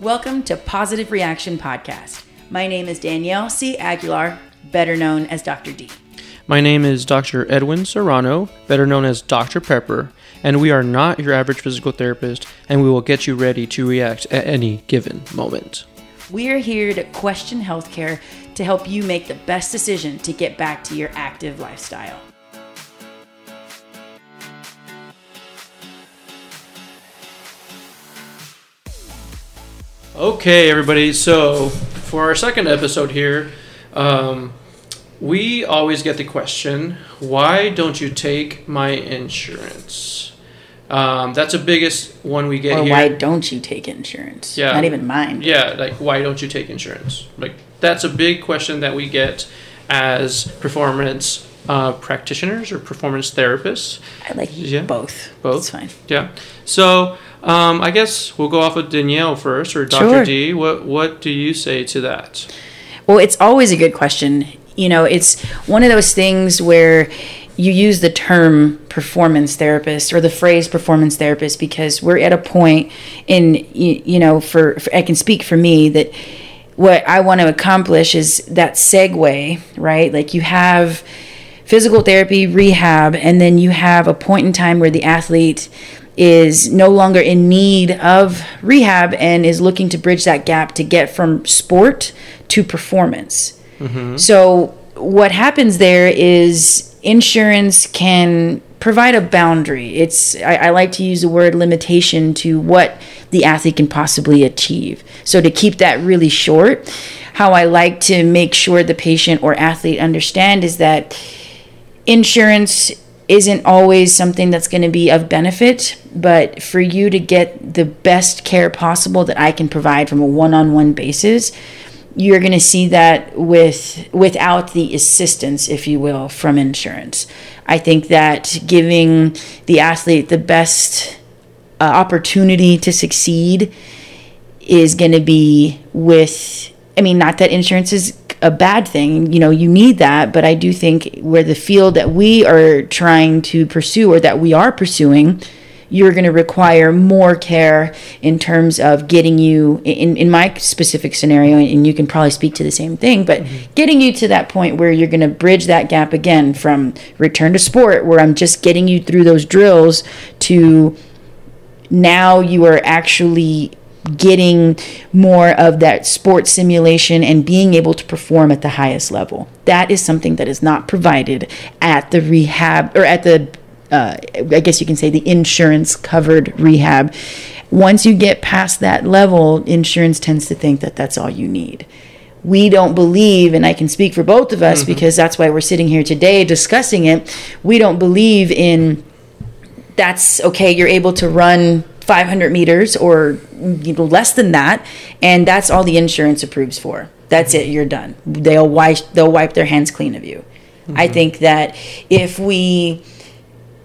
Welcome to Positive Reaction Podcast. My name is Danielle C. Aguilar, better known as Dr. D. My name is Dr. Edwin Serrano, better known as Dr. Pepper, and we are not your average physical therapist, and we will get you ready to react at any given moment. We are here to question healthcare to help you make the best decision to get back to your active lifestyle. Okay, everybody. So for our second episode here, um, we always get the question, "Why don't you take my insurance?" Um, that's the biggest one we get Or here. why don't you take insurance? Yeah. Not even mine. Yeah, like why don't you take insurance? Like that's a big question that we get as performance uh, practitioners or performance therapists. I like Yeah. both. Both? It's fine. Yeah. So um, I guess we'll go off with Danielle first or Dr. Sure. D. What what do you say to that? Well, it's always a good question. You know, it's one of those things where you use the term performance therapist or the phrase performance therapist because we're at a point in you, you know for, for I can speak for me that what I want to accomplish is that segue, right? Like you have physical therapy, rehab, and then you have a point in time where the athlete is no longer in need of rehab and is looking to bridge that gap to get from sport to performance. Mm-hmm. So, what happens there is insurance can provide a boundary. It's I, I like to use the word limitation to what the athlete can possibly achieve. So to keep that really short, how I like to make sure the patient or athlete understand is that insurance isn't always something that's going to be of benefit, but for you to get the best care possible that I can provide from a one-on-one basis, you're going to see that with without the assistance, if you will, from insurance. I think that giving the athlete the best uh, opportunity to succeed is going to be with i mean not that insurance is a bad thing you know you need that but i do think where the field that we are trying to pursue or that we are pursuing you're going to require more care in terms of getting you in, in my specific scenario and you can probably speak to the same thing but mm-hmm. getting you to that point where you're going to bridge that gap again from return to sport where i'm just getting you through those drills to now you are actually getting more of that sports simulation and being able to perform at the highest level. That is something that is not provided at the rehab or at the, uh, I guess you can say the insurance covered rehab. Once you get past that level, insurance tends to think that that's all you need. We don't believe, and I can speak for both of us because that's why we're sitting here today discussing it. We don't believe in that's okay you're able to run 500 meters or you know, less than that and that's all the insurance approves for. That's it you're done. They'll wipe they'll wipe their hands clean of you. I mm-hmm. think that if we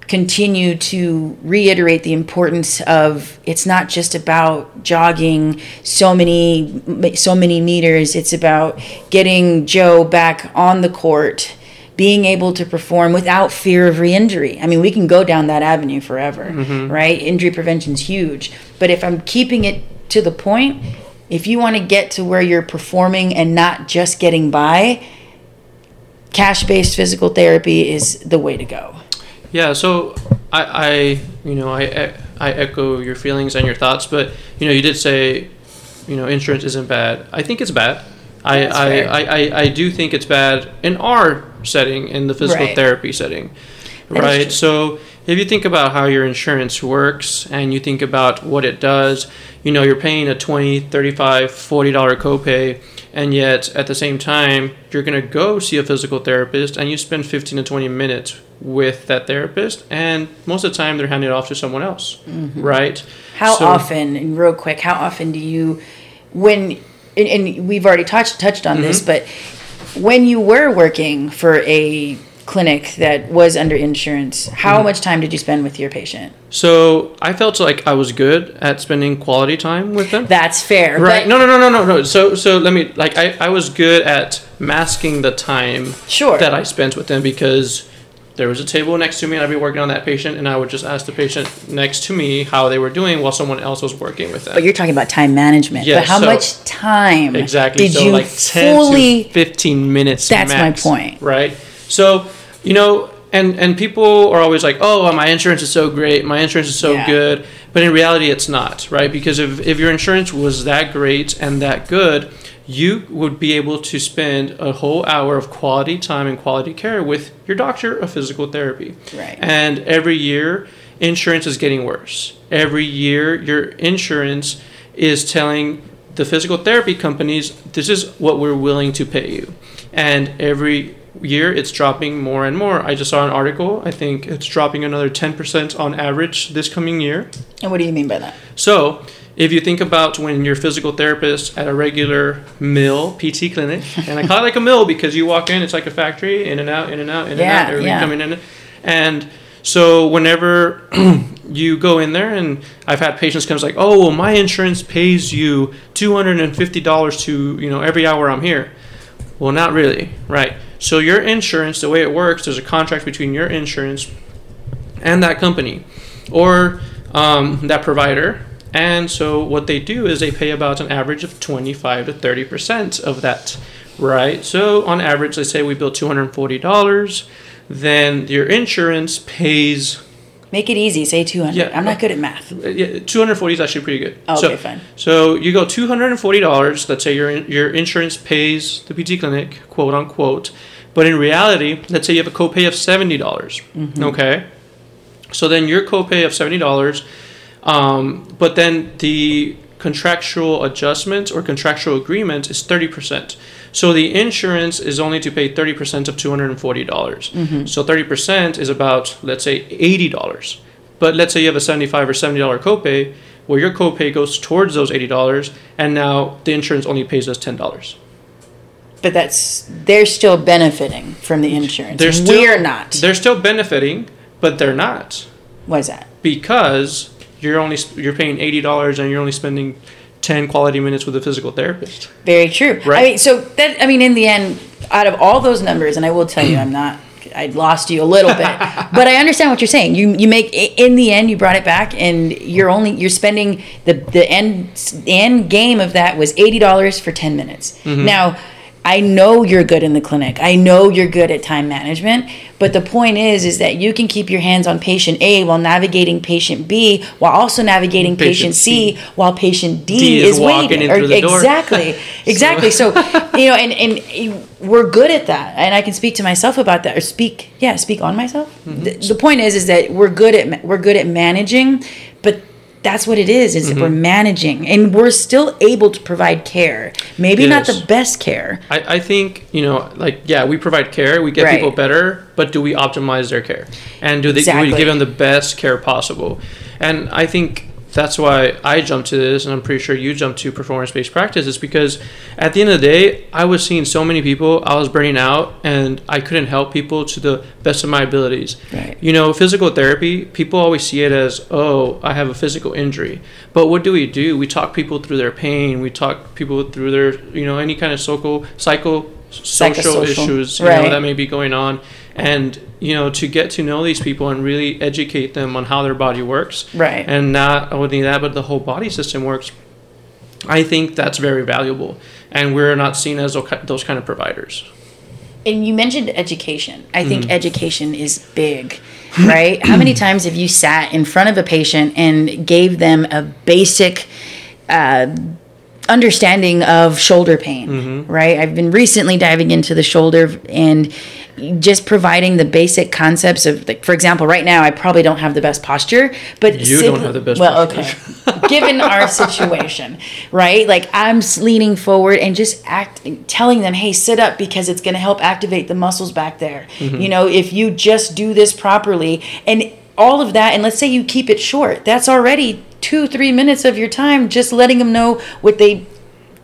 continue to reiterate the importance of it's not just about jogging so many so many meters it's about getting joe back on the court being able to perform without fear of re-injury i mean we can go down that avenue forever mm-hmm. right injury prevention's huge but if i'm keeping it to the point if you want to get to where you're performing and not just getting by cash-based physical therapy is the way to go Yeah, so I, I you know, I I echo your feelings and your thoughts, but you know, you did say, you know, insurance isn't bad. I think it's bad. I, I. I, I, I do think it's bad in our setting, in the physical Right. therapy setting, right? So if you think about how your insurance works and you think about what it does, you know, you're paying a 20 35 $40 copay, and yet at the same time, you're going to go see a physical therapist and you spend 15 to 20 minutes with that therapist, and most of the time they're handing it off to someone else, right? Mm-hmm. How So- often, and real quick, how often do you, when, and, and we've already touched touched on this, but when you were working for a clinic that was under insurance, how mm-hmm. much time did you spend with your patient? So I felt like I was good at spending quality time with them. That's fair, Right. No, no, no, no, no, no. So, so let me like I, I was good at masking the time Sure. that I spent with them because there was a table next to me, and I'd be working on that patient, and I would just ask the patient next to me how they were doing while someone else was working with them. But you're talking about time management. Yes, but how so- much time Exactly. did so you like 10 fully to 15 minutes That's my point. Right? So, you know, and and people are always like, "Oh, my insurance is so great. My insurance is so Yeah. good." But in reality, it's not, right? Because if if your insurance was that great and that good, you would be able to spend a whole hour of quality time and quality care with your doctor of physical therapy. Right. And every year, insurance is getting worse. Every year, your insurance is telling the physical therapy companies, this is what we're willing to pay you. And every year, it's dropping more and more. I just saw an article. I think it's dropping another 10% on average this coming year. And what do you mean by that? So, if you think about when you're physical therapist at a regular mill PT clinic, and I call it like a mill because you walk in, it's like a factory, in and out, in and out, in Yeah, and out, everybody yeah. coming in. And so whenever you go in there, and I've had patients come like, oh, well, my insurance pays you two hundred and fifty dollars to you know every hour I'm here. Well, not really, right? So your insurance, the way it works, there's a contract between your insurance and that company or um, that provider. And so what they do is they pay about an average of 25 to 30 percent of that, right? So on average, let's say we bill $240, then your insurance pays Make it easy. Say 200. Yeah. I'm not good at math. uh, yeah, 240 is actually pretty good. Okay, so, fine. So you go $240. Let's say your your insurance pays the PT clinic, quote unquote. But in reality, let's say you have a copay of 70. dollars Mm-hmm. Okay. So then your copay of $70, um, but then the contractual adjustment or contractual agreement is 30%. So the insurance is only to pay 30% of 240. dollars Mm-hmm. So 30% is about, let's say, $80. But let's say you have a 75 or $70 copay, where your copay goes towards those $80, and now the insurance only pays us $10. But that's they're still benefiting from the insurance. They're still, We're not. They're still benefiting, but they're not. Why is that? because you're only you're paying eighty dollars and you're only spending ten quality minutes with a physical therapist. Very true. I Right. mean, so that I mean, in the end, out of all those numbers, and I will tell you, I'm not. I lost you a little bit, but I understand what you're saying. You you make in the end, you brought it back, and you're only you're spending the the end end game of that was eighty dollars for ten minutes. Mm-hmm. Now. I know you're good in the clinic. I know you're good at time management, but the point is is that you can keep your hands on patient A while navigating patient B while also navigating patient, Patient C, C. while patient D, D is, is walking waiting. in Or- through the door. exactly. Exactly. So, you know, and and we're good at that, and I can speak to myself about that, or speak, yeah, speak on myself. Mm-hmm. The, the point is, is that we're good at we're good at managing, but that's what it is. Is that we're Mm-hmm. managing, and we're still able to provide care. Maybe not the best care. I, I think you know like yeah we provide care we get Right. people better but do we optimize their care and do they do we give them the best care possible and I think that's why I jumped to this and I'm pretty sure you jumped to performance based practice is because at the end of the day I was seeing so many people I was burning out and I couldn't help people to the best of my abilities. Right. you know physical therapy people always see it as oh I have a physical injury. But what do we do? We talk people through their pain. We talk people through their you know any kind of social psycho social issues you Right. know that may be going on. And you know to get to know these people and really educate them on how their body works Right. and not only that but the whole body system works i think that's very valuable and we're not seen as those kind of providers And you mentioned education. I think education is big, right? How many times have you sat in front of a patient and gave them a basic uh, understanding of shoulder pain, Mm-hmm. right? I've been recently diving into the shoulder and just providing the basic concepts of, like, for example, right now I probably don't have the best posture, but You don't have the best Well, posture. okay, given our situation, right? Like I'm leaning forward and just act, telling them, "Hey, sit up because it's going to help activate the muscles back there." Mm-hmm. You know, if you just do this properly, and all of that, and let's say you keep it short, that's already two, three minutes of your time just letting them know what they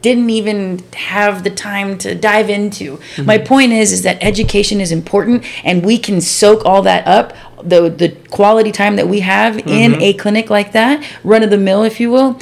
didn't even have the time to dive into. Mm-hmm. My point is is that education is important and we can soak all that up the the quality time that we have in Mm-hmm. a clinic like that, run of the mill if you will.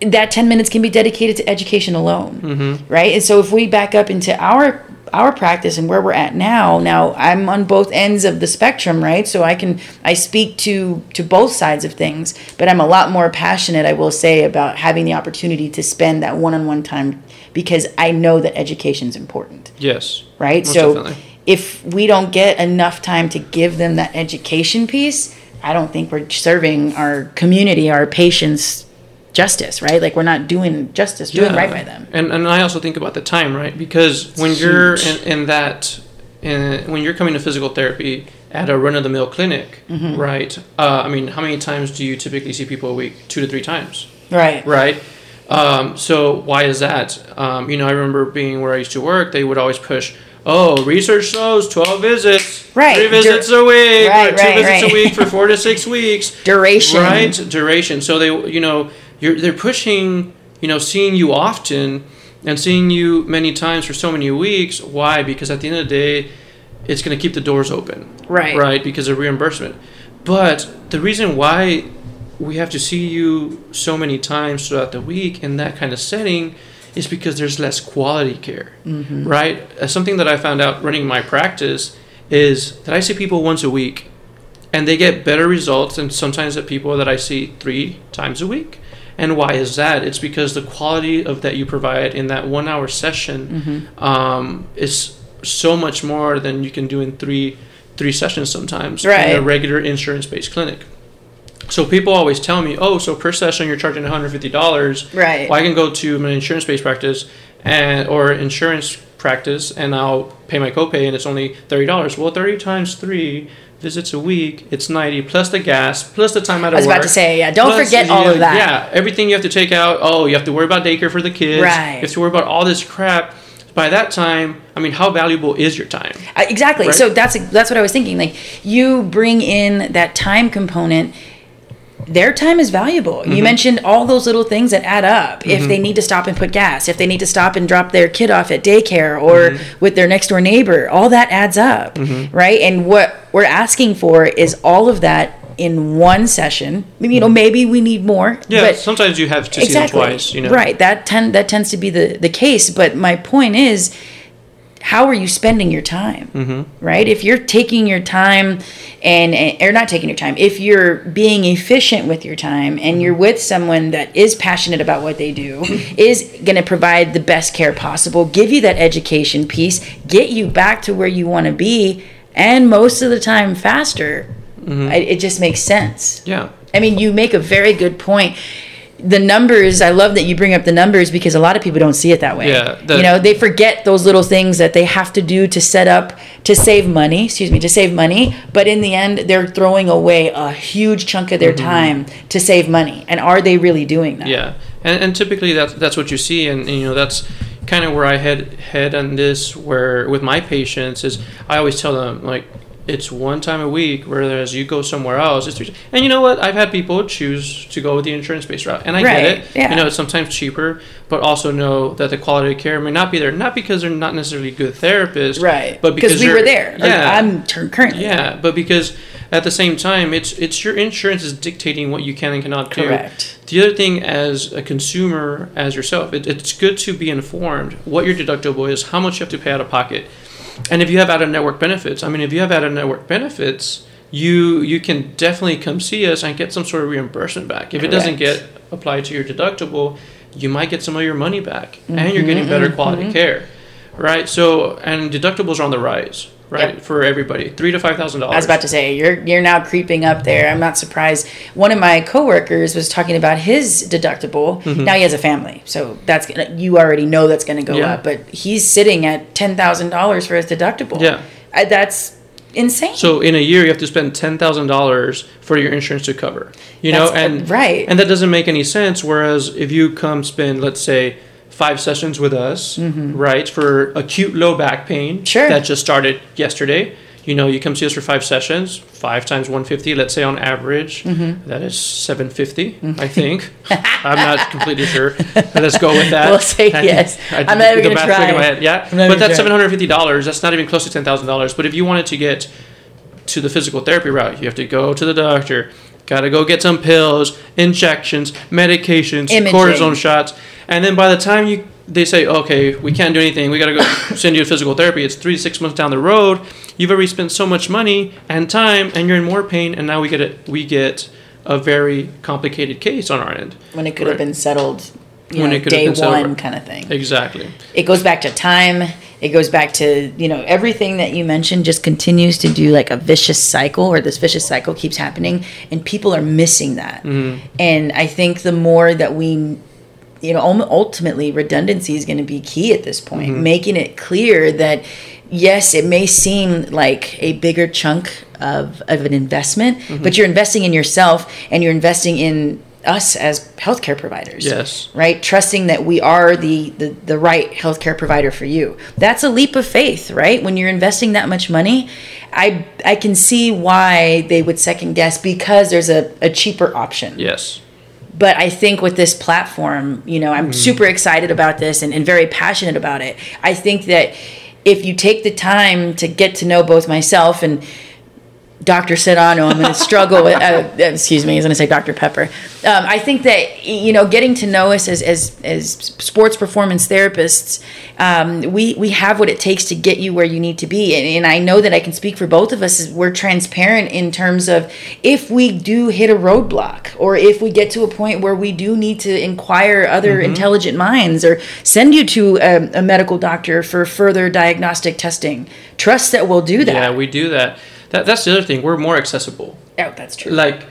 That 10 minutes can be dedicated to education alone. Mm-hmm. Right? And so if we back up into our our practice and where we're at now now i'm on both ends of the spectrum right so i can i speak to to both sides of things but i'm a lot more passionate i will say about having the opportunity to spend that one-on-one time because i know that education is important Yes. right so definitely. if we don't get enough time to give them that education piece i don't think we're serving our community our patients justice right like we're not doing justice doing right by them And and I also think about the time, right? Because when you're in, in that, in, when you're coming to physical therapy at a run of the mill clinic, Mm-hmm. right? Uh, I mean, how many times do you typically see people a week? Two to three times, right right? Um, so why is that? Um, you know, I remember being where I used to work. They would always push. Oh, research shows twelve visits, Right. Three Dur- visits a week, Right, or two right, visits right. a week for four to six weeks. duration Right, duration. So they, you know, you're they're pushing, you know, seeing you often and seeing you many times for so many weeks. Why? Because at the end of the day, it's going to keep the doors open. Right. Right, because of reimbursement. But the reason why we have to see you so many times throughout the week in that kind of setting is because there's less quality care. Mm-hmm. Right? Uh, something that I found out running my practice is that I see people once a week and they get better results than sometimes the people that I see three times a week. And why is that? It's because the quality of that you provide in that one hour session Mm-hmm. um, is so much more than you can do in three three sessions sometimes Right. in a regular insurance based clinic. So people always tell me, oh, so per session you're charging $150. Right. Well, I can go to an insurance based practice and or insurance practice and I'll pay my copay and it's only thirty dollars. Well, thirty times three visits a week, it's ninety plus the gas plus the time out of work. I was work. about to say, yeah, don't forget all of that. Yeah, everything you have to take out. Oh, you have to worry about daycare for the kids. Right. You have to worry about all this crap. By that time, I mean, how valuable is your time? Uh, exactly. Right? So that's that's what I was thinking. Like you bring in that time component. Their time is valuable. Mm-hmm. You mentioned all those little things that add up. If they need to stop and put gas, if they need to stop and drop their kid off at daycare or Mm-hmm. with their next door neighbor, all that adds up, right? And what we're asking for is all of that in one session. You know, maybe we need more. Mm-hmm. Yeah, but sometimes you have to see them twice. You know, Right. That tend that tends to be the the case. But my point is, how are you spending your time? Mm-hmm. Right. If you're taking your time and, and or not taking your time, if you're being efficient with your time and mm-hmm. you're with someone that is passionate about what they do, is going to provide the best care possible, give you that education piece, get you back to where you want to be, and most of the time faster. Mm-hmm. I, it just makes sense. Yeah. I mean, you make a very good point. The numbers, I love that you bring up the numbers because a lot of people don't see it that way. Yeah, the- you know, they forget those little things that they have to do to set up to save money, excuse me, to save money, but in the end they're throwing away a huge chunk of their time to save money. And are they really doing that? Mm-hmm. Yeah, and, and typically that's that's what you see, and, and you know that's kind of where I head head on this. Where with my patients is I always tell them like it's one time a week, whereas you go somewhere else, it's three. And you know what? I've had people choose to go with the insurance based route, and I Right, get it. yeah. You know, it's sometimes cheaper, but also know that the quality of care may not be there, not because they're not necessarily good therapists, Right. But because we were there. Yeah, I'm currently. there. yeah, but because at the same time, it's it's your insurance is dictating what you can and cannot do. Correct. The other thing, as a consumer, as yourself, it, it's good to be informed what your deductible is, how much you have to pay out of pocket, and if you have out of network benefits. I mean, if you have out of network benefits, you you can definitely come see us and get some sort of reimbursement back. If it doesn't get applied to your deductible, you might get some of your money back, and you're getting mm-hmm, better mm-hmm, quality mm-hmm. care, right? So, and deductibles are on the rise, right, Yep. for everybody, three to five thousand dollars. I was about to say you're you're now creeping up there. I'm not surprised. One of my coworkers was talking about his deductible. Mm-hmm. Now he has a family, so that's gonna you already know that's going to go Yeah. up. But he's sitting at ten thousand dollars for his deductible. Yeah. I, that's insane. So in a year, you have to spend ten thousand dollars for your insurance to cover. You know, That's- and right. and that doesn't make any sense. Whereas if you come spend, let's say, five sessions with us, right, for acute low back pain Mm-hmm. Sure. that just started yesterday. You know, you come see us for five sessions, five times one fifty. Let's say on average, Mm-hmm. that is seven fifty. I think. I'm not completely sure. Let's go with that. We'll say I- yes. I I'm did not even gonna math try. my head. Yeah, but that's trying. seven hundred fifty dollars. That's not even close to ten thousand dollars. But if you wanted to get to the physical therapy route, you have to go to the doctor. Got to go get some pills, injections, medications, Imaging. cortisone shots, and then by the time you they say, okay, we can't do anything. We got to go send you to physical therapy. It's three to six months down the road. You've already spent so much money and time, and you're in more pain. And now we get it. We get a very complicated case on our end. when it could have been settled you When know, it could have day one kind of thing. Exactly. It goes back to time. It goes back to, you know, everything that you mentioned just continues to do like a vicious cycle or this vicious cycle keeps happening and people are missing that. Mm-hmm. And I think the more that we you know, ultimately redundancy is going to be key at this point, mm-hmm. making it clear that yes, it may seem like a bigger chunk of, of an investment, mm-hmm. but you're investing in yourself and you're investing in us as healthcare providers. Yes. right? Trusting that we are the, the the right healthcare provider for you. That's a leap of faith right? When you're investing that much money i i can see why they would second guess because there's a, a cheaper option. Yes. but i think with this platform you know i'm mm. super excited about this and, and very passionate about it. I think that if you take the time to get to know both myself and Dr. Sedano, I'm going to struggle with, uh, excuse me, I was going to say Dr. Pepper. Um, I think that, you know, getting to know us as, as, as sports performance therapists, um, we, we have what it takes to get you where you need to be. And, and I know that I can speak for both of us. We're transparent in terms of if we do hit a roadblock or if we get to a point where we do need to inquire other intelligent minds or send you to a, a medical doctor for further diagnostic testing. Trust that we'll do that. Yeah, we do that. That that's the other thing. We're more accessible. Oh, that's true. Like,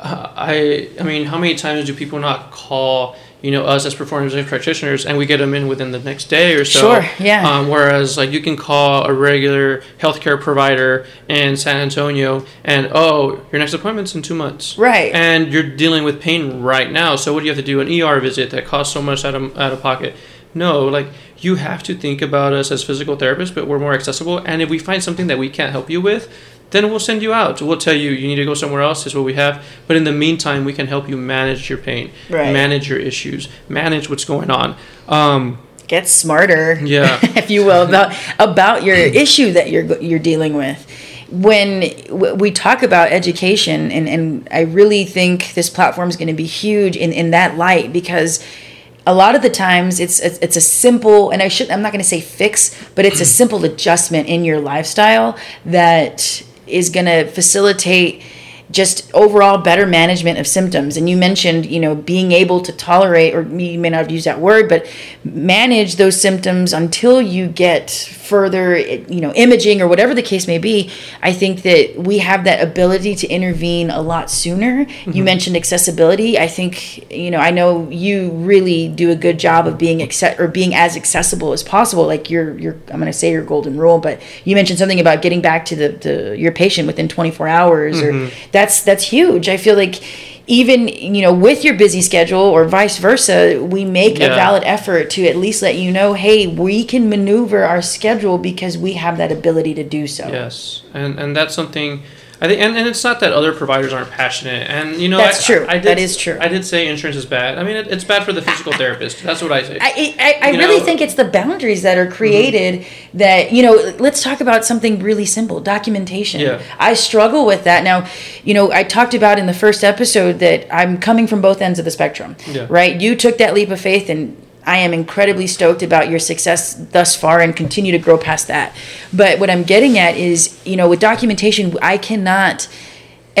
uh, I I mean, how many times do people not call? You know, us as performance practitioners, and we get them in within the next day or so. Sure, yeah. Um, whereas, like, you can call a regular healthcare provider in San Antonio, and oh, your next appointment's in two months. Right. And you're dealing with pain right now. So what do you have to do? An ER visit that costs so much out of out of pocket. No, like you have to think about us as physical therapists, but we're more accessible. And if we find something that we can't help you with, then we'll send you out. We'll tell you you need to go somewhere else. This is what we have. But in the meantime, we can help you manage your pain, Right. manage your issues, manage what's going on. Um, Get smarter, Yeah. if you will, about about your issue that you're you're dealing with. When we talk about education, and, and I really think this platform is going to be huge in, in that light because a lot of the times it's it's, it's a simple and I should I'm not going to say fix, but it's a simple adjustment in your lifestyle that is going to facilitate just overall better management of symptoms. And you mentioned you know being able to tolerate or you may not have used that word but manage those symptoms until you get further you know imaging or whatever the case may be. I think that we have that ability to intervene a lot sooner. You mm-hmm. mentioned accessibility. I think you know i know you really do a good job of being accept or being as accessible as possible. Like your your i'm going to say your golden rule but you mentioned something about getting back to the, the your patient within 24 hours or mm-hmm. That's that's huge. I feel like even you know with your busy schedule or vice versa we make a valid effort to at least let you know hey we can maneuver our schedule because we have that ability to do so. Yes, and and that's something I think, and, and it's not that other providers aren't passionate, and you know That's I, true. I, I did, That is true. I did say insurance is bad. I mean, it, it's bad for the physical therapist. That's what I say. I, I, I really know- think it's the boundaries that are created that, you know, let's talk about something really simple documentation. Yeah. I struggle with that. Now, you know, I talked about in the first episode that I'm coming from both ends of the spectrum, Yeah. right? You took that leap of faith and I am incredibly stoked about your success thus far and continue to grow past that. But what I'm getting at is, you know, with documentation, I cannot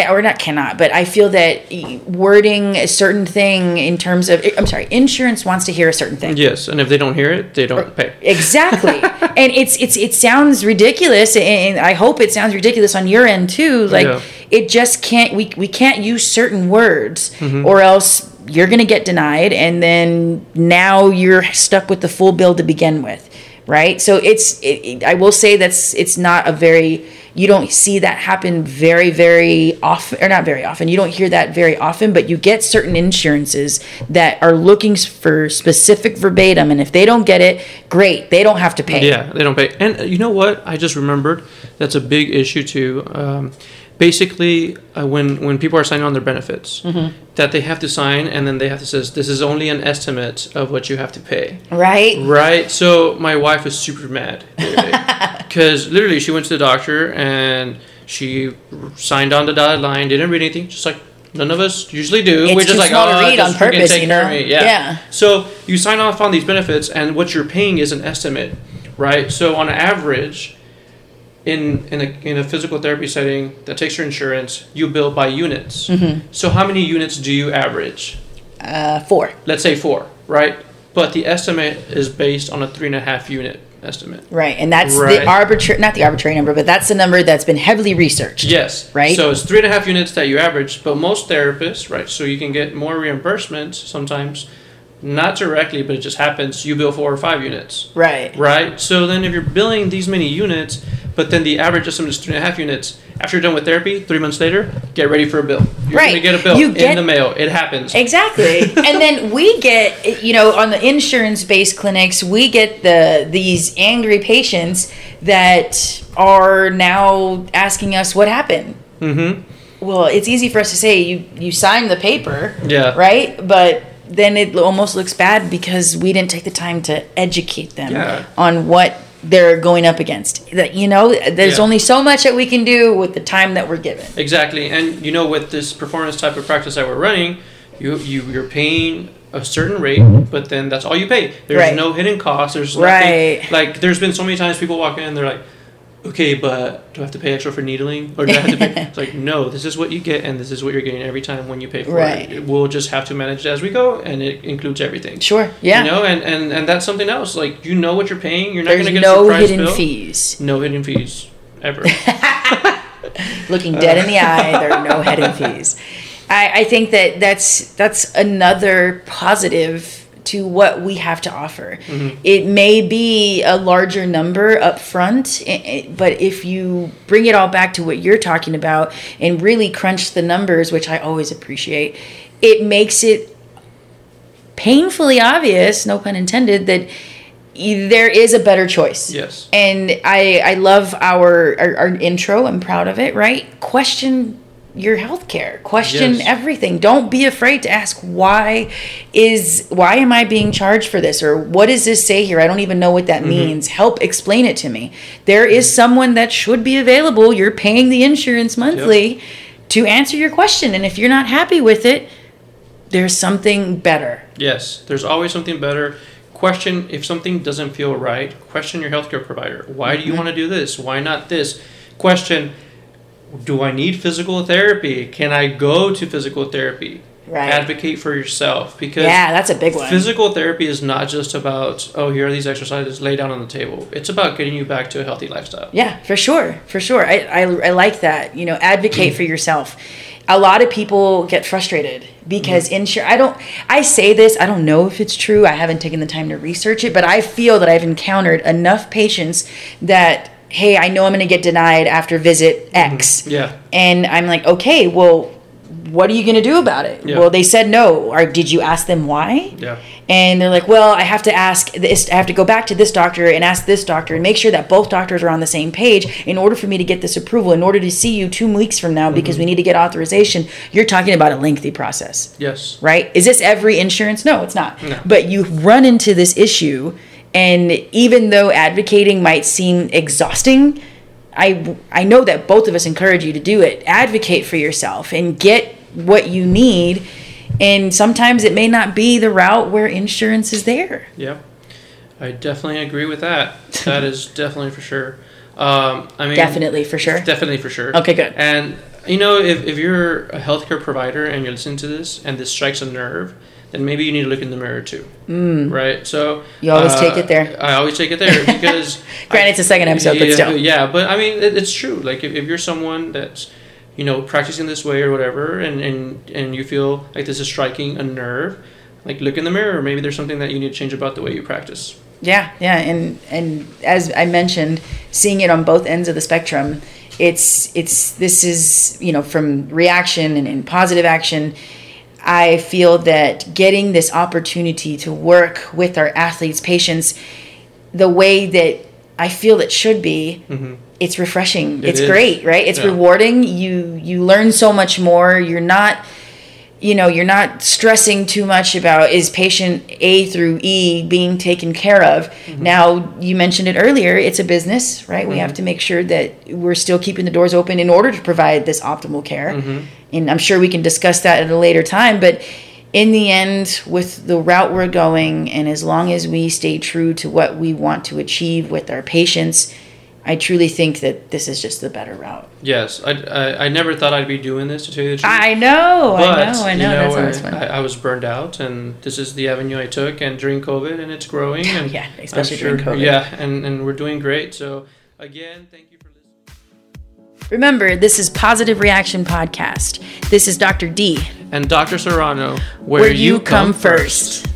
or not cannot, but I feel that wording a certain thing in terms of, I'm sorry, insurance wants to hear a certain thing. yes, and if they don't hear it, they don't pay. Exactly. and it's it's it sounds ridiculous and I hope it sounds ridiculous on your end too. Like Yeah. it just can't we we can't use certain words Mm-hmm. or else you're going to get denied and then now you're stuck with the full bill to begin with, right? So it's it, I will say that's it's not a very you don't see that happen very very often or not very often you don't hear that very often but you get certain insurances that are looking for specific verbatim and if they don't get it great they don't have to pay Yeah, they don't pay. And uh, you know what? I just remembered that's a big issue too. Um, basically, uh, when when people are signing on their benefits, Mm-hmm. that they have to sign, and then they have to says this is only an estimate of what you have to pay. right Right. So my wife was super mad because literally she went to the doctor and she signed on the dotted line, didn't read anything, just like None of us usually do. It's We're just like, oh, read on purpose, you know? Yeah. Yeah. So you sign off on these benefits, and what you're paying is an estimate, right? So on average, in in a, in a physical therapy setting that takes your insurance, you bill by units. Mm-hmm. So how many units do you average? Uh, four. Let's say four, right? But the estimate is based on a three and a half unit estimate. Right, and that's Right. the arbitrary, not the arbitrary number, but that's the number that's been heavily researched. Yes. Right? So it's three and a half units that you average, but most therapists, right? So you can get more reimbursement sometimes, not directly, but it just happens. You bill four or five units, Right. right? So then if you're billing these many units, but then the average estimate is three and a half units, after you're done with therapy, three months later, get ready for a bill. You're Right. gonna get a bill You in get- the mail. It happens. Exactly. and then we get, you know, on the insurance-based clinics, we get the these angry patients that are now asking us what happened. Mm-hmm. Well, it's easy for us to say you you signed the paper, Yeah. right? But then it almost looks bad because we didn't take the time to educate them Yeah. on what they're going up against. That you know, there's Yeah. only so much that we can do with the time that we're given. Exactly, and you know, with this performance type of practice that we're running, you you you're paying a certain rate, mm-hmm. but then that's all you pay. There's Right. no hidden costs. There's nothing, Right. Like there's been so many times people walk in and they're like, "Okay, but do I have to pay extra for needling, or do I have to pay?" it's like, no, this is what you get, and this is what you're getting every time when you pay for Right. it. We'll just have to manage it as we go, and it includes everything. Sure. Yeah. You know, and, and and that's something else. Like you know what you're paying. You're not going to get a no surprise hidden bill. fees. No hidden fees ever. looking dead in the uh. eye. There are no hidden fees. I, I think that that's that's another positive to what we have to offer. Mm-hmm. It may be a larger number up front, but if you bring it all back to what you're talking about and really crunch the numbers, which I always appreciate, it makes it painfully obvious, no pun intended, that there is a better choice. yes. And I I love our, our our intro. I'm proud of it. Right? Question your healthcare. Question Yes. everything. Don't be afraid to ask why is why am I being charged for this or what does this say here? I don't even know what that Mm-hmm. means. Help explain it to me. There is someone that should be available. You're paying the insurance monthly to answer your question. And if you're not happy with it, there's something better. Yes, there's always something better. Question if something doesn't feel right, question your healthcare provider. Why do you Mm-hmm. want to do this? Why not this? Question Do I need physical therapy? Can I go to physical therapy? Right. Advocate for yourself because Yeah, that's a big one. physical therapy is not just about, oh, here are these exercises, lay down on the table. It's about getting you back to a healthy lifestyle. Yeah, for sure, for sure. I, I, I like that. You know, advocate for yourself. A lot of people get frustrated because mm-hmm. insure. I don't. I say this. I don't know if it's true. I haven't taken the time to research it, but I feel that I've encountered enough patients that hey, I know I'm going to get denied after visit mm-hmm. X, Yeah. and I'm like, okay, well, what are you going to do about it? Yeah. Well, they said no. Or did you ask them why? Yeah. And they're like, well, I have to ask this, I have to go back to this doctor and ask this doctor and make sure that both doctors are on the same page in order for me to get this approval, in order to see you two weeks from now because mm-hmm. we need to get authorization. You're talking about a lengthy process, Yes. right? Is this every insurance? No, it's not. No. But you run into this issue, and even though advocating might seem exhausting, I, I know that both of us encourage you to do it. Advocate for yourself and get what you need. And sometimes it may not be the route where insurance is there. Yeah. I definitely agree with that. That is definitely for sure. Um, I mean, Definitely, for sure. Definitely for sure. Okay, good. And you know, if, if you're a healthcare provider and you're listening to this and this strikes a nerve, then maybe you need to look in the mirror too. Mm. Right. So You always take it there. I always take it there because. Granted, it's a second episode, but yeah, still. Yeah, but I mean, it, it's true. Like if, if you're someone that's you know practicing this way or whatever, and and and you feel like this is striking a nerve, like look in the mirror. Maybe there's something that you need to change about the way you practice. Yeah, yeah, and and as I mentioned, seeing it on both ends of the spectrum, it's it's this is you know from reaction and, and positive action. I feel that getting this opportunity to work with our athletes, patients, the way that I feel it should be, mm-hmm. it's refreshing. It it's is. great, right? It's Yeah. rewarding. You you learn so much more. You're not you know you're not stressing too much about is patient a through e being taken care of? Mm-hmm. Now you mentioned it earlier it's a business right? We have mm-hmm. to make sure that we're still keeping the doors open in order to provide this optimal care. Mm-hmm. And i'm sure we can discuss that at a later time but in the end with the route we're going and as long as we stay true to what we want to achieve with our patients i truly think that this is just the better route Yes, I, I, I never thought I'd be doing this to tell you the truth. i know but, i know i you know, that's I, I, I was burned out, and this is the avenue I took, and during COVID, and it's growing. And Yeah, especially sure- during COVID. Yeah, and, and we're doing great. So, again, thank you for listening. Remember, this is Positive Reaction Podcast. This is Dr. D, And Dr. Serrano, where, you come first.